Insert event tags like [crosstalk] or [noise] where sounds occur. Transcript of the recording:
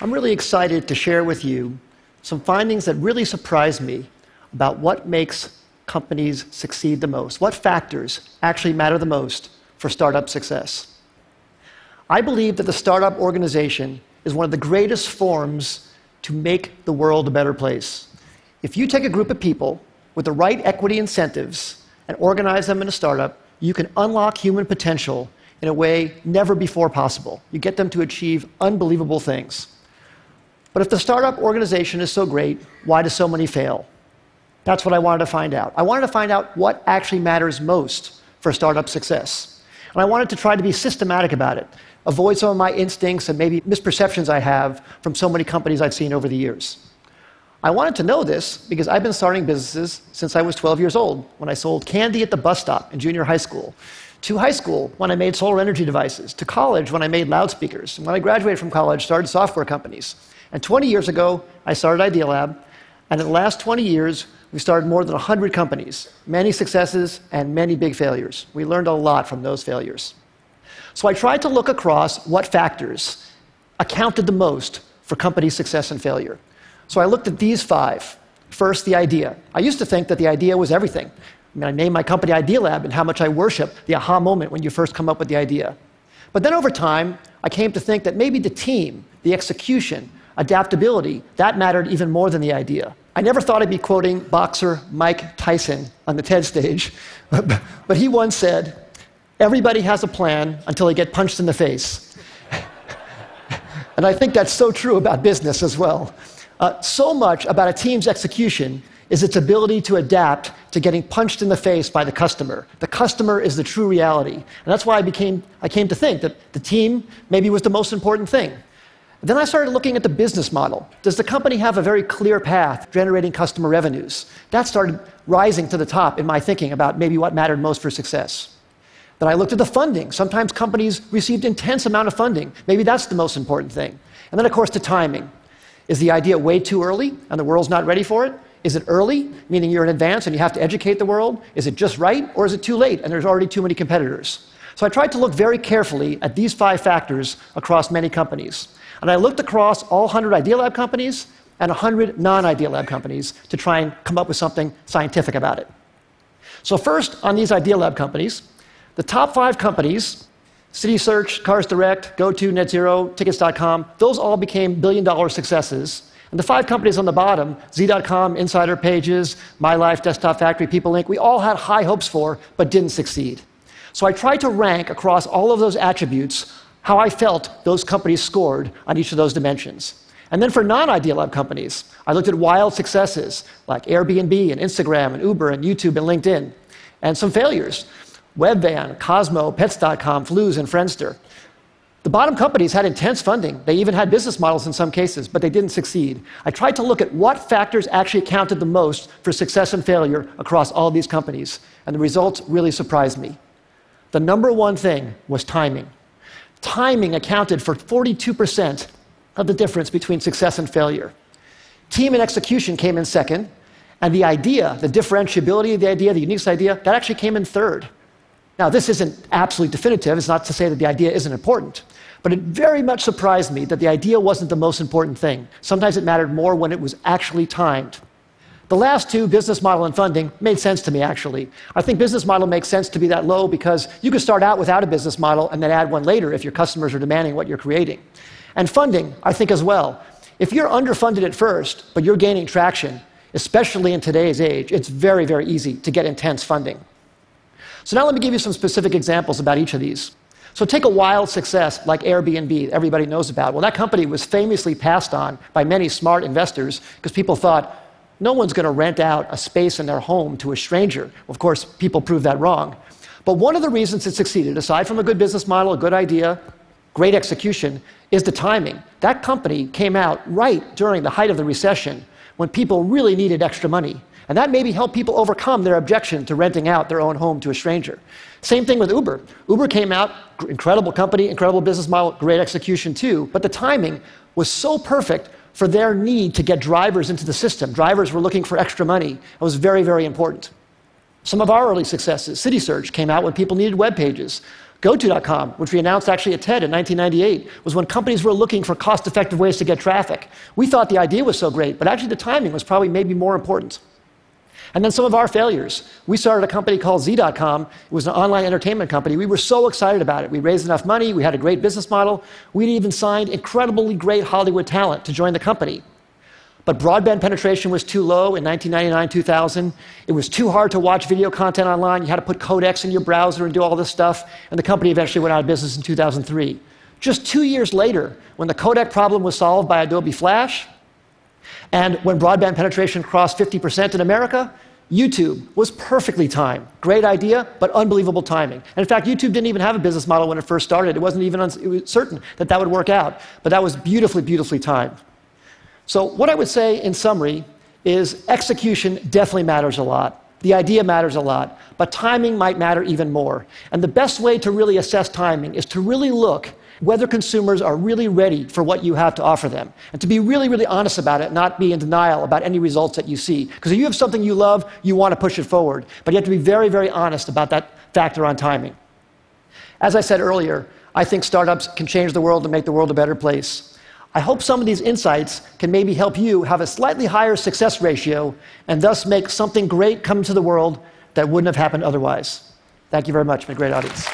I'm really excited to share with you some findings that really surprised me about what makes companies succeed the most, what factors actually matter the most for startup success. I believe that the startup organization is one of the greatest forms to make the world a better place. If you take a group of people with the right equity incentives and organize them in a startup, you can unlock human potential in a way never before possible. You get them to achieve unbelievable things. But if the startup organization is so great, why do so many fail? That's what I wanted to find out. I wanted to find out what actually matters most for startup success. And I wanted to try to be systematic about it, avoid some of my instincts and maybe misperceptions I have from so many companies I've seen over the years. I wanted to know this because I've been starting businesses since I was 12 years old, when I sold candy at the bus stop in junior high school, to high school when I made solar energy devices, to college when I made loudspeakers, and when I graduated from college, started software companies. And 20 years ago, I started Idealab, and in the last 20 years, we started more than 100 companies, many successes and many big failures. We learned a lot from those failures. So I tried to look across what factors accounted the most for company success and failure. So I looked at these five. First, the idea. I used to think that the idea was everything. I mean, I named my company Idealab and how much I worship the aha moment when you first come up with the idea. But then over time, I came to think that maybe the team, the execution, adaptability, that mattered even more than the idea. I never thought I'd be quoting boxer Mike Tyson on the TED stage, [laughs] but he once said, Everybody has a plan until they get punched in the face. [laughs] and I think that's so true about business as well. Uh, so much about a team's execution is its ability to adapt to getting punched in the face by the customer. The customer is the true reality. And that's why I, became, I came to think that the team maybe was the most important thing. Then I started looking at the business model. Does the company have a very clear path generating customer revenues? That started rising to the top in my thinking about maybe what mattered most for success. Then I looked at the funding. Sometimes companies received intense amount of funding. Maybe that's the most important thing. And then, of course, the timing. Is the idea way too early and the world's not ready for it? Is it early, meaning you're in advance and you have to educate the world? Is it just right, or is it too late and there's already too many competitors? So I tried to look very carefully at these five factors across many companies. And I looked across all 100 Idealab companies and 100 non Idealab companies to try and come up with something scientific about it. So, first, on these Idealab companies, the top five companies CitySearch, Cars Direct, GoTo, NetZero, Tickets.com, those all became billion dollar successes. And the five companies on the bottom, Z.com, Insider Pages, MyLife, Desktop Factory, People Inc., we all had high hopes for, but didn't succeed. So I tried to rank across all of those attributes how I felt those companies scored on each of those dimensions. And then for non Idealab companies, I looked at wild successes like Airbnb and Instagram and Uber and YouTube and LinkedIn, and some failures. Webvan, Kozmo, Pets.com, Flooz, and Friendster. The bottom companies had intense funding. They even had business models in some cases, but they didn't succeed. I tried to look at what factors actually accounted the most for success and failure across all these companies, and the results really surprised me. The number one thing was timing. Timing accounted for 42% of the difference between success and failure. Team and execution came in second, and the idea, the differentiability of the idea, the unique idea, that actually came in third. Now, this isn't absolutely definitive. It's not to say that the idea isn't important. But it very much surprised me that the idea wasn't the most important thing. Sometimes it mattered more when it was actually timed. The last two, business model and funding, made sense to me, actually. I think business model makes sense to be that low because you can start out without a business model and then add one later if your customers are demanding what you're creating. And funding, I think, as well. If you're underfunded at first, but you're gaining traction, especially in today's age, it's very, very easy to get intense funding. So now let me give you some specific examples about each of these. So take a wild success like Airbnb, everybody knows about. Well, that company was famously passed on by many smart investors because people thought no one's going to rent out a space in their home to a stranger. Of course, people proved that wrong. But one of the reasons it succeeded, aside from a good business model, a good idea, great execution, is the timing. That company came out right during the height of the recession when people really needed extra money. And that maybe helped people overcome their objection to renting out their own home to a stranger. Same thing with Uber. Uber came out, incredible company, incredible business model, great execution too, but the timing was so perfect for their need to get drivers into the system. Drivers were looking for extra money. It was very, very important. Some of our early successes, CitySearch came out when people needed web pages. GoTo.com, which we announced actually at TED in 1998, was when companies were looking for cost effective ways to get traffic. We thought the idea was so great, but actually the timing was probably maybe more important. And then some of our failures. We started a company called Z.com. It was an online entertainment company. We were so excited about it. We raised enough money, we had a great business model, we'd even signed incredibly great Hollywood talent to join the company. But broadband penetration was too low in 1999 2000. It was too hard to watch video content online. You had to put codecs in your browser and do all this stuff. And the company eventually went out of business in 2003. Just two years later, when the codec problem was solved by Adobe Flash, and when broadband penetration crossed 50% in America, YouTube was perfectly timed. Great idea, but unbelievable timing. And in fact, YouTube didn't even have a business model when it first started. It wasn't even certain that that would work out. But that was beautifully, beautifully timed. So, what I would say in summary is execution definitely matters a lot. The idea matters a lot, but timing might matter even more. And the best way to really assess timing is to really look whether consumers are really ready for what you have to offer them. And to be really, really honest about it, not be in denial about any results that you see. Because if you have something you love, you want to push it forward. But you have to be very, very honest about that factor on timing. As I said earlier, I think startups can change the world and make the world a better place. I hope some of these insights can maybe help you have a slightly higher success ratio and thus make something great come to the world that wouldn't have happened otherwise. Thank you very much, my great audience.